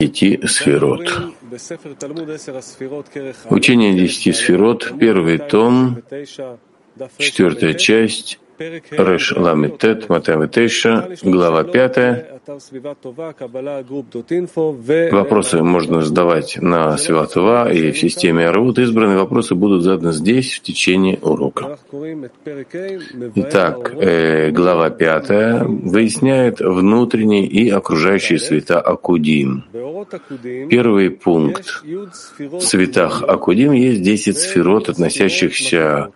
десяти сферот. Учение десяти сферот, первый том, четвертая часть, Реш Ламитет, Матаветейша, глава 5. Вопросы можно задавать на Святова и в системе Арвуд. Избранные вопросы будут заданы здесь в течение урока. Итак, э, глава 5 выясняет внутренние и окружающие света Акудим. Первый пункт. В светах Акудим есть 10 сферот, относящихся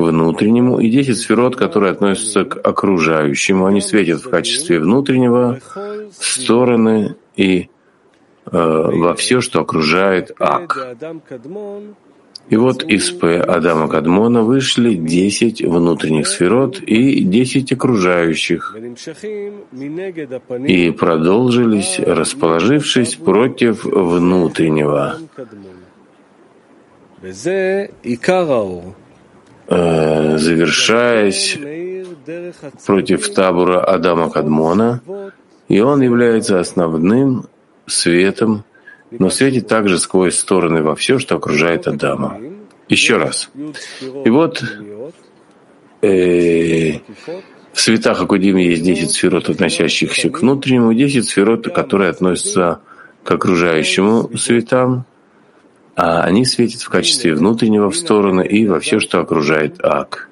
внутреннему, и 10 сферот, которые относятся к окружающему. Они светят в качестве внутреннего, стороны и э, во все, что окружает Ак. И вот из П Адама Кадмона вышли 10 внутренних сферот и 10 окружающих, и продолжились, расположившись против внутреннего. Э, завершаясь против табура Адама Кадмона, и он является основным светом, но светит также сквозь стороны во все, что окружает Адама. Еще раз. И вот э, в светах Акудиме есть 10 сферот, относящихся к внутреннему, 10 сферот, которые относятся к окружающему светам, а они светят в качестве внутреннего в стороны и во все, что окружает Ак.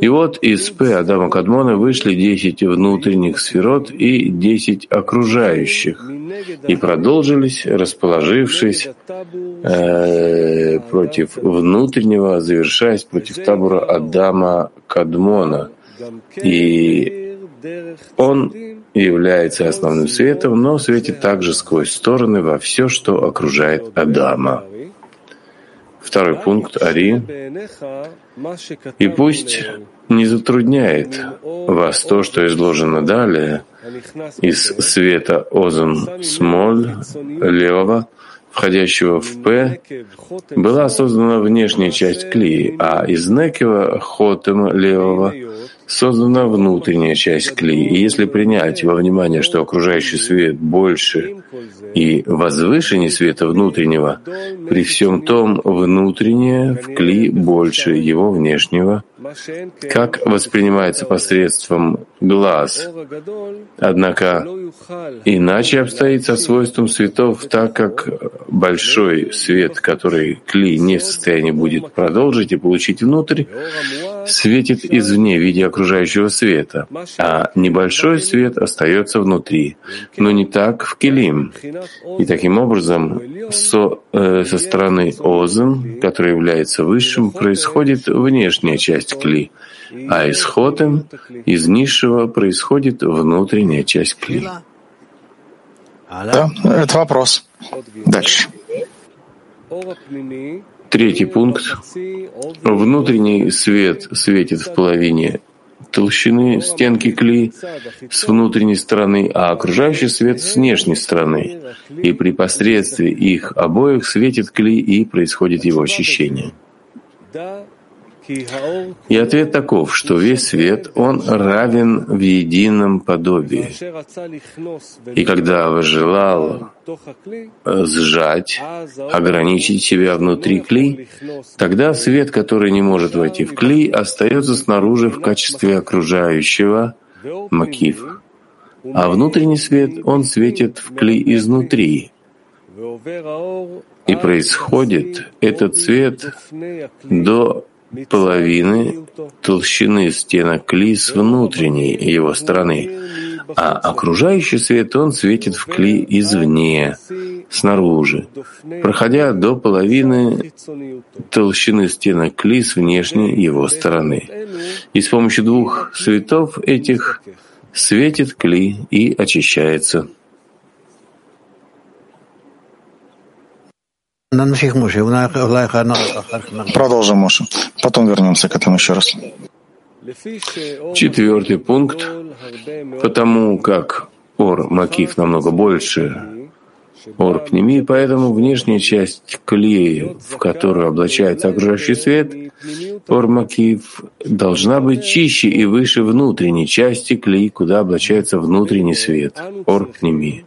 И вот из П Адама Кадмона вышли десять внутренних сферот и десять окружающих, и продолжились, расположившись э, против внутреннего, завершаясь против табура Адама Кадмона. И он является основным светом, но светит также сквозь стороны во все, что окружает Адама. Второй пункт Ари. И пусть не затрудняет вас то, что изложено далее из света озон смоль левого, входящего в П, была создана внешняя часть клея, а из Некева хотема левого создана внутренняя часть клея. И если принять во внимание, что окружающий свет больше и возвышение света внутреннего, при всем том внутреннее в кли больше его внешнего, как воспринимается посредством глаз. Однако иначе обстоит со свойством светов, так как большой свет, который кли не в состоянии будет продолжить и получить внутрь, светит извне в виде окружающего света, а небольшой свет остается внутри, но не так в Келим. И таким образом со, э, со стороны Озен, который является высшим, происходит внешняя часть Кли, а из Хотем, из низшего, происходит внутренняя часть Кли. Да, это вопрос. Дальше. Третий пункт. Внутренний свет светит в половине толщины стенки кли с внутренней стороны, а окружающий свет с внешней стороны. И при посредстве их обоих светит кли и происходит его очищение. И ответ таков, что весь свет, он равен в едином подобии. И когда желал сжать, ограничить себя внутри клей, тогда свет, который не может войти в клей, остается снаружи в качестве окружающего макив. А внутренний свет, он светит в клей изнутри. И происходит этот свет до половины толщины стенок кли с внутренней его стороны, а окружающий свет он светит в кли извне, снаружи, проходя до половины толщины стенок кли с внешней его стороны. И с помощью двух светов этих светит кли и очищается. Продолжим, Моша. Потом вернемся к этому еще раз. Четвертый пункт. Потому как ор макив намного больше ор пнеми, поэтому внешняя часть клея, в которую облачается окружающий свет, ор макив, должна быть чище и выше внутренней части клей, куда облачается внутренний свет, ор пнеми.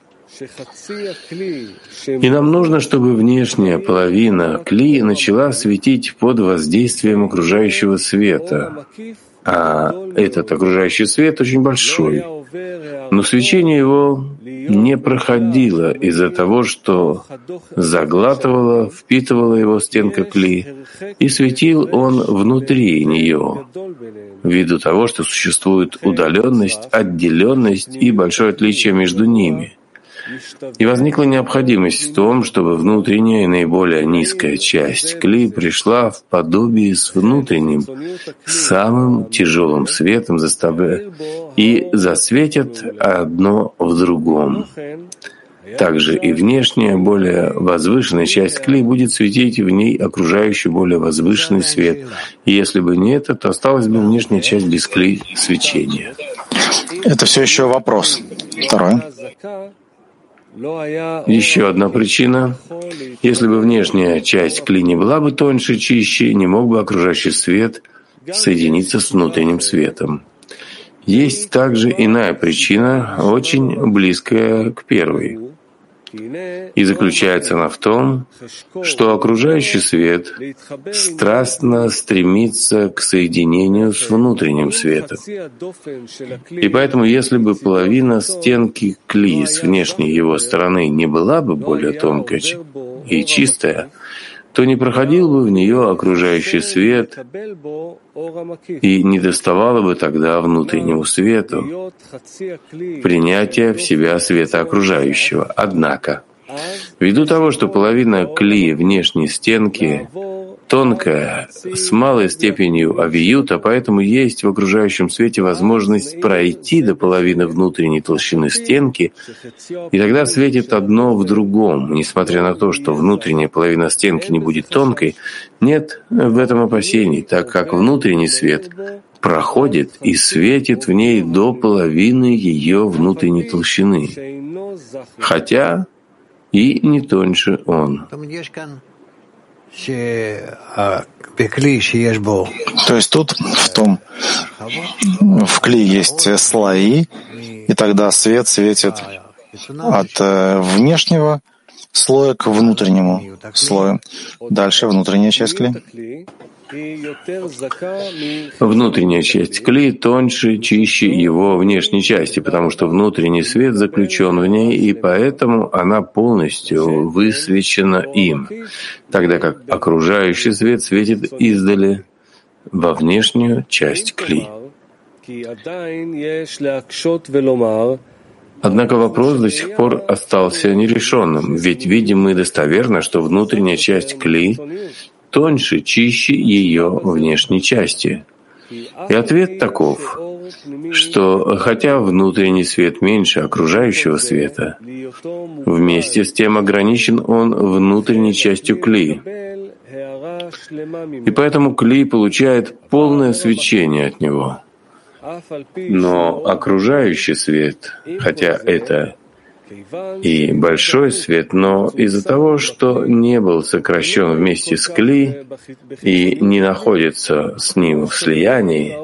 И нам нужно, чтобы внешняя половина кли начала светить под воздействием окружающего света. А этот окружающий свет очень большой. Но свечение его не проходило из-за того, что заглатывала, впитывала его стенка кли, и светил он внутри нее, ввиду того, что существует удаленность, отделенность и большое отличие между ними — и возникла необходимость в том, чтобы внутренняя и наиболее низкая часть кли пришла в подобие с внутренним, самым тяжелым светом, заставляя и засветят одно в другом. Также и внешняя, более возвышенная часть кли будет светить в ней окружающий более возвышенный свет. И если бы не это, то осталась бы внешняя часть без кли свечения. Это все еще вопрос. Второй. Еще одна причина. Если бы внешняя часть клини была бы тоньше, чище, не мог бы окружающий свет соединиться с внутренним светом. Есть также иная причина, очень близкая к первой. И заключается она в том, что окружающий свет страстно стремится к соединению с внутренним светом. И поэтому, если бы половина стенки кли с внешней его стороны не была бы более тонкой и чистая, то не проходил бы в нее окружающий свет и не доставало бы тогда внутреннему свету принятия в себя света окружающего. Однако, ввиду того, что половина кли внешней стенки тонкая, с малой степенью авиюта, поэтому есть в окружающем свете возможность пройти до половины внутренней толщины стенки, и тогда светит одно в другом. Несмотря на то, что внутренняя половина стенки не будет тонкой, нет в этом опасений, так как внутренний свет проходит и светит в ней до половины ее внутренней толщины, хотя и не тоньше он. То есть тут в том, в кли есть слои, и тогда свет светит от э, внешнего слоя к внутреннему слою. Дальше внутренняя часть кли. Внутренняя часть клей тоньше, чище его внешней части, потому что внутренний свет заключен в ней, и поэтому она полностью высвечена им, тогда как окружающий свет светит издали во внешнюю часть кли. Однако вопрос до сих пор остался нерешенным, ведь видим мы достоверно, что внутренняя часть кли тоньше, чище ее внешней части. И ответ таков, что хотя внутренний свет меньше окружающего света, вместе с тем ограничен он внутренней частью кли. И поэтому кли получает полное свечение от него. Но окружающий свет, хотя это и большой свет, но из-за того, что не был сокращен вместе с Кли и не находится с ним в слиянии,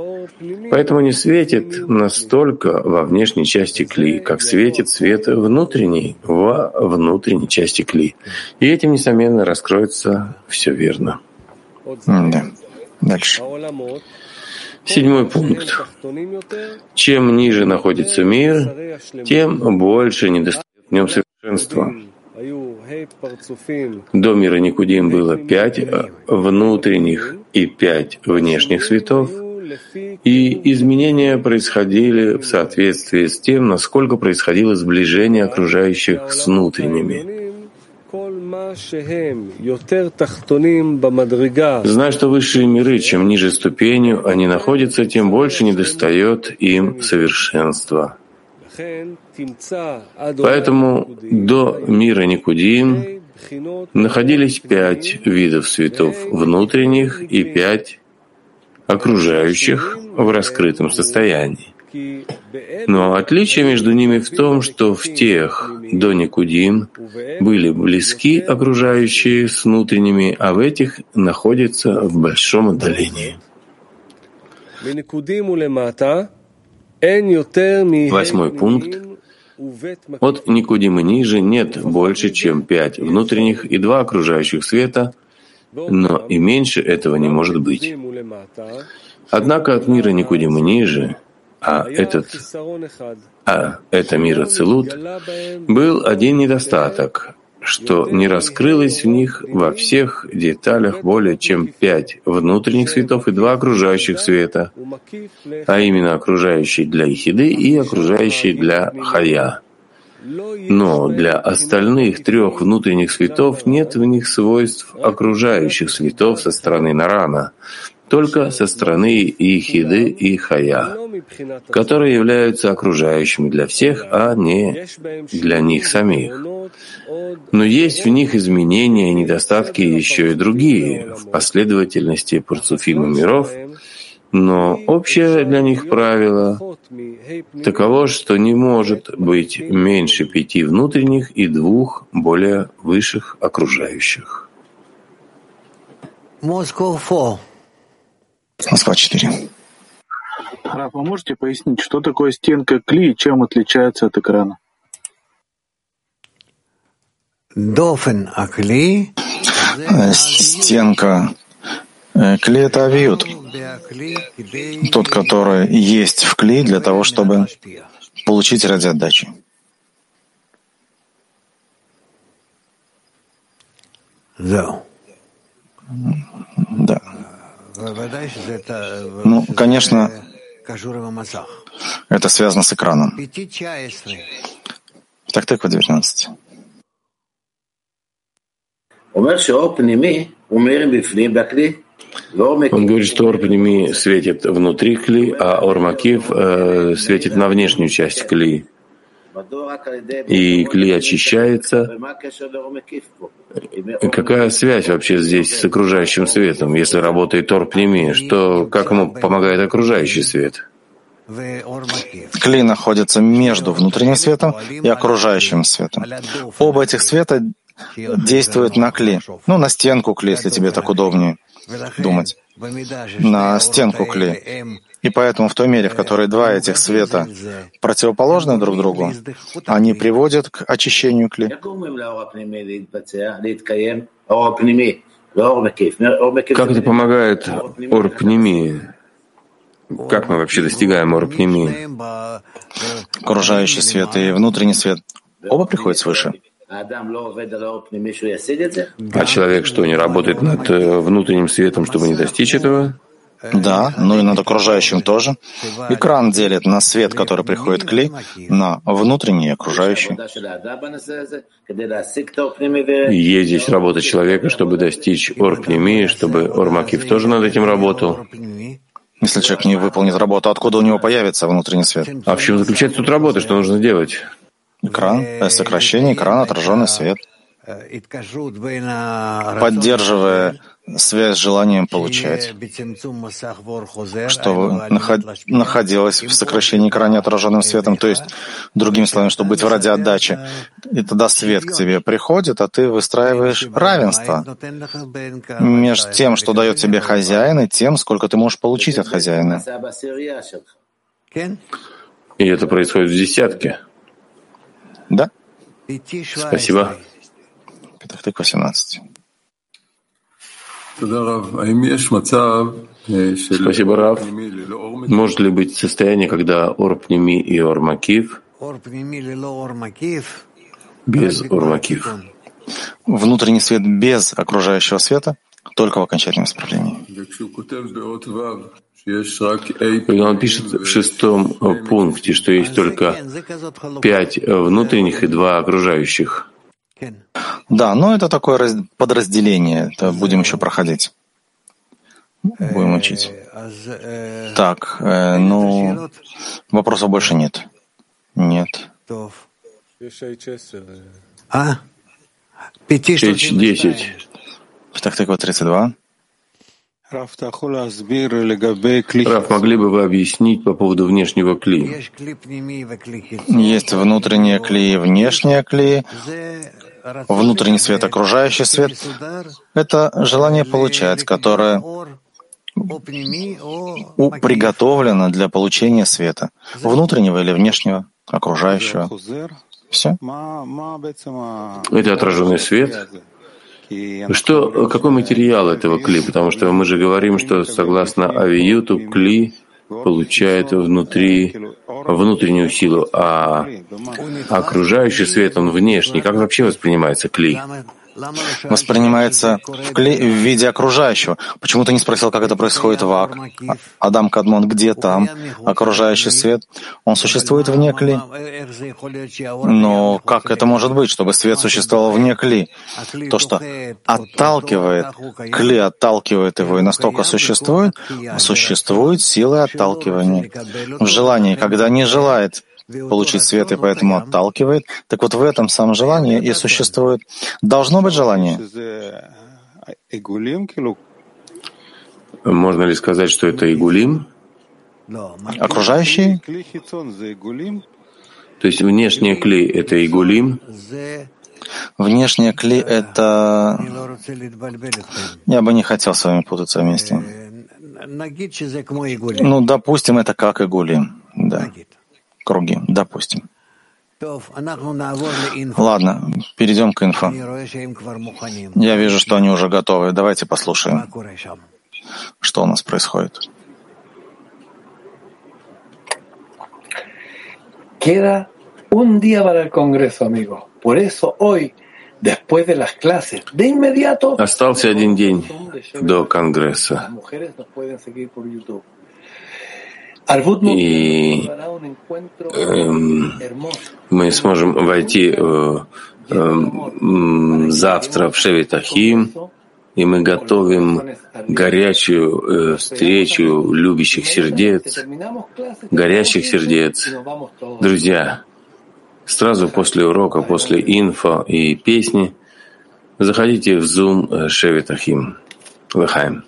поэтому не светит настолько во внешней части Кли, как светит свет внутренний во внутренней части Кли. И этим, несомненно, раскроется все верно. Да. Дальше. Седьмой пункт. Чем ниже находится мир, тем больше недостает в нем совершенства. До мира Никудим было пять внутренних и пять внешних светов, и изменения происходили в соответствии с тем, насколько происходило сближение окружающих с внутренними. Зная, что высшие миры, чем ниже ступенью они находятся, тем больше недостает им совершенства. Поэтому до мира Никудим находились пять видов светов внутренних и пять окружающих в раскрытом состоянии. Но отличие между ними в том, что в тех до Никудим были близки окружающие с внутренними, а в этих находятся в большом отдалении. Восьмой пункт. От Никудима ниже нет больше, чем пять внутренних и два окружающих света, но и меньше этого не может быть. Однако от мира Никудима ниже, а этот, а это мир Ацелут, был один недостаток, что не раскрылось в них во всех деталях более чем пять внутренних светов и два окружающих света, а именно окружающий для Ихиды и окружающий для Хая. Но для остальных трех внутренних светов нет в них свойств окружающих светов со стороны Нарана, только со стороны Ихиды и Хая, которые являются окружающими для всех, а не для них самих. Но есть в них изменения и недостатки еще и другие в последовательности парцуфима миров, но общее для них правило таково, что не может быть меньше пяти внутренних и двух более высших окружающих. Москва 4. Раф, вы можете пояснить, что такое стенка кли и чем отличается от экрана? Стенка э, кли — это авиют, тот, который есть в кли для того, чтобы получить ради отдачи. Да. Ну, конечно, это связано с экраном. Так, так, 19. Он говорит, что Орпними светит внутри кли, а Ормакив э, светит на внешнюю часть кли. И кли очищается. Какая связь вообще здесь с окружающим светом, если работает Орпними? Что, как ему помогает окружающий свет? Кли находится между внутренним светом и окружающим светом. Оба этих света действует на кли, ну, на стенку кли, если тебе так удобнее думать, на стенку кли. И поэтому в той мере, в которой два этих света противоположны друг другу, они приводят к очищению кли. Как это помогает орпнемии? Как мы вообще достигаем орпнемии? Окружающий свет и внутренний свет оба приходят свыше. А человек что, не работает над э, внутренним светом, чтобы не достичь этого? Да, ну и над окружающим тоже. Экран делит на свет, который приходит к Ли, на внутренний и окружающий. И есть здесь работа человека, чтобы достичь орпнемии, чтобы Ормакив тоже над этим работал. Если человек не выполнит работу, откуда у него появится внутренний свет? А в чем заключается тут работа? Что нужно делать? Экран, э, сокращение экрана, отраженный свет, поддерживая связь с желанием получать, чтобы находилось в сокращении экрана отраженным светом, то есть, другими словами, чтобы быть в ради отдачи. И тогда свет к тебе приходит, а ты выстраиваешь равенство между тем, что дает тебе хозяин, и тем, сколько ты можешь получить от хозяина. И это происходит в десятке. Да? Спасибо. Петахтык 18. Спасибо, Рав. Может ли быть состояние, когда Орпнеми и Ормакив без Ормакив? Внутренний свет без окружающего света только в окончательном исправлении. Он пишет в шестом пункте, что есть только пять внутренних и два окружающих. Да, но это такое подразделение, это будем еще проходить. Будем учить. Так, э, ну, вопросов больше нет. Нет. А? Печь 10. Так, так, вот 32. Раф, могли бы вы объяснить по поводу внешнего кли? Есть внутреннее кли и внешнее кли. Внутренний свет, окружающий свет — это желание получать, которое приготовлено для получения света, внутреннего или внешнего. окружающего. Все. Это отраженный свет. Что, какой материал этого кли? Потому что мы же говорим, что согласно авиюту кли получает внутри внутреннюю силу, а окружающий свет, он внешний. Как вообще воспринимается кли? Воспринимается в, кле... в виде окружающего. Почему ты не спросил, как это происходит в Ак? Адам Кадмон, где там окружающий свет? Он существует вне Кли. Но как это может быть, чтобы свет существовал вне Кли? То, что отталкивает, Кли отталкивает его и настолько существует, существует сила отталкивания. В желании, когда не желает получить свет и поэтому отталкивает. Так вот в этом самом желании и существует. Должно быть желание. Можно ли сказать, что это игулим? Окружающие? То есть внешний клей — это игулим? Внешний клей — это... Я бы не хотел с вами путаться вместе. Ну, допустим, это как игулим. Да круги, допустим. Ладно, перейдем к инфо. Я вижу, что они уже готовы. Давайте послушаем, что у нас происходит. Queda un día para el Congreso, amigo. Por eso hoy, después de las clases, de inmediato... Остался один день до Конгресса и э, мы сможем войти э, э, завтра в Шевитахим, и мы готовим горячую э, встречу любящих сердец, горящих сердец. Друзья, сразу после урока, после инфо и песни, заходите в Zoom Шевитахим. Лыхаем.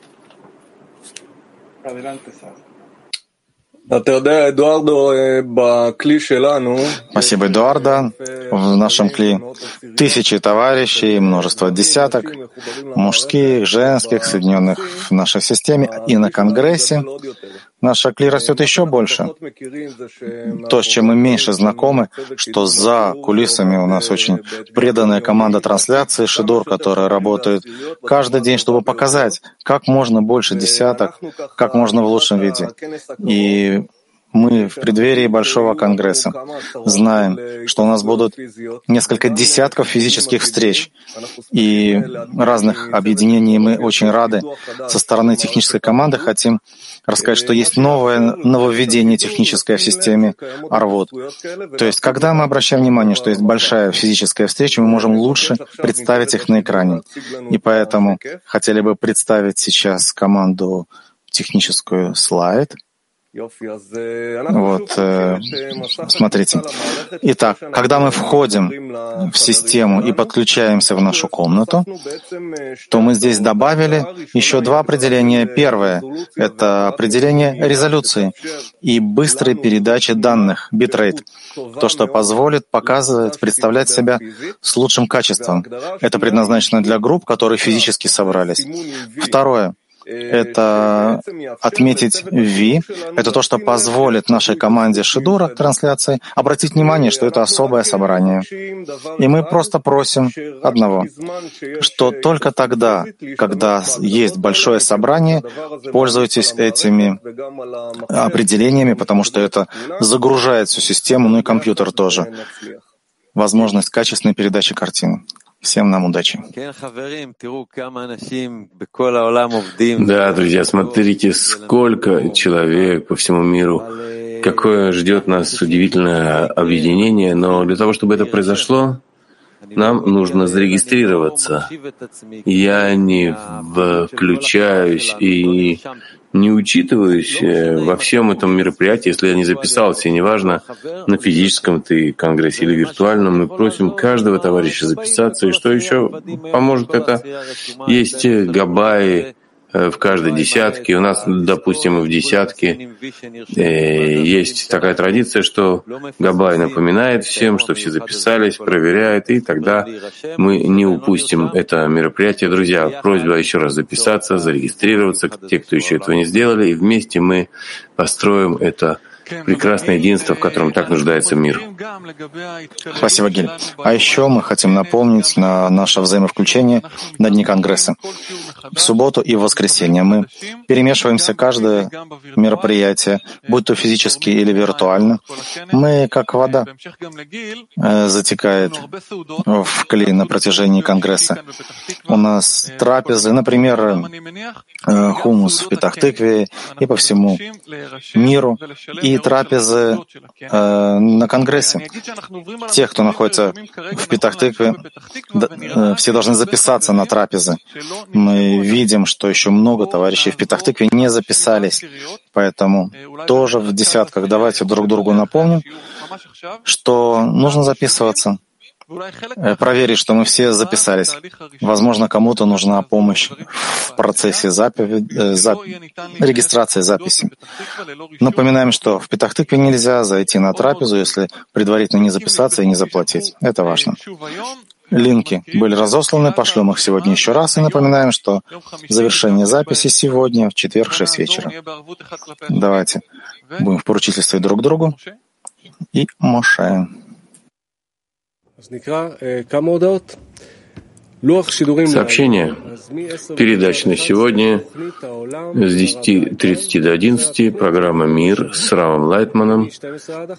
Спасибо, Эдуарда. В нашем кли тысячи товарищей, множество десяток, мужских, женских, соединенных в нашей системе и на Конгрессе. Наша кли растет еще больше. То, с чем мы меньше знакомы, что за кулисами у нас очень преданная команда трансляции Шидор, которая работает каждый день, чтобы показать, как можно больше десяток, как можно в лучшем виде. И мы в преддверии Большого Конгресса знаем, что у нас будут несколько десятков физических встреч и разных объединений. Мы очень рады со стороны технической команды хотим рассказать, что есть новое нововведение техническое в системе Арвод. То есть, когда мы обращаем внимание, что есть большая физическая встреча, мы можем лучше представить их на экране. И поэтому хотели бы представить сейчас команду техническую слайд — вот, э, смотрите. Итак, когда мы входим в систему и подключаемся в нашу комнату, то мы здесь добавили еще два определения. Первое — это определение резолюции и быстрой передачи данных, битрейт, то, что позволит показывать, представлять себя с лучшим качеством. Это предназначено для групп, которые физически собрались. Второе — это отметить V. Это то, что позволит нашей команде Шидура трансляции обратить внимание, что это особое собрание. И мы просто просим одного, что только тогда, когда есть большое собрание, пользуйтесь этими определениями, потому что это загружает всю систему, ну и компьютер тоже. Возможность качественной передачи картины. Всем нам удачи. Да, друзья, смотрите, сколько человек по всему миру, какое ждет нас удивительное объединение, но для того, чтобы это произошло, нам нужно зарегистрироваться. Я не включаюсь и не учитываюсь э, во всем этом мероприятии, если я не записался, и неважно, на физическом ты конгрессе или виртуальном, мы просим каждого товарища записаться. И что еще поможет это? Есть габаи, в каждой десятке. У нас, допустим, в десятке э, есть такая традиция, что Габай напоминает всем, что все записались, проверяет, и тогда мы не упустим это мероприятие. Друзья, просьба еще раз записаться, зарегистрироваться, те, кто еще этого не сделали, и вместе мы построим это прекрасное единство, в котором так нуждается мир. Спасибо, Гиль. А еще мы хотим напомнить на наше взаимовключение на Дни Конгресса. В субботу и в воскресенье мы перемешиваемся каждое мероприятие, будь то физически или виртуально. Мы, как вода, э, затекает в клей на протяжении Конгресса. У нас трапезы, например, э, хумус в Петахтыкве и по всему миру, и трапезы э, на Конгрессе. Те, кто находится в Петахтыкве, э, все должны записаться на трапезы. Мы видим, что еще много товарищей в Петахтыкве не записались, поэтому тоже в десятках давайте друг другу напомним, что нужно записываться. Э, проверить, что мы все записались. Возможно, кому-то нужна помощь в процессе запи... Э, зап... регистрации записи. Напоминаем, что в Петахтыкве нельзя зайти на трапезу, если предварительно не записаться и не заплатить. Это важно. Линки были разосланы, пошлем их сегодня еще раз и напоминаем, что завершение записи сегодня в четверг в 6 вечера. Давайте будем в поручительстве друг другу и Моше. Сообщение. Передача на сегодня с 10.30 до 11. Программа «Мир» с Равом Лайтманом.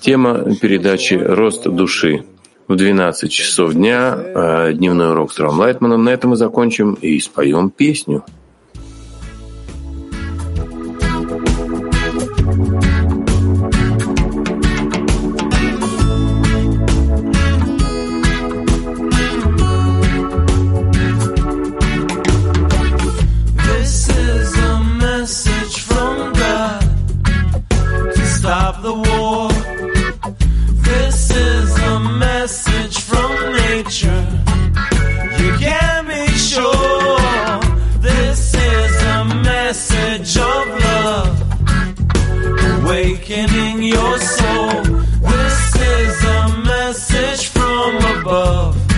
Тема передачи «Рост души». В 12 часов дня дневной урок с Равом Лайтманом. На этом мы закончим и споем песню. from above.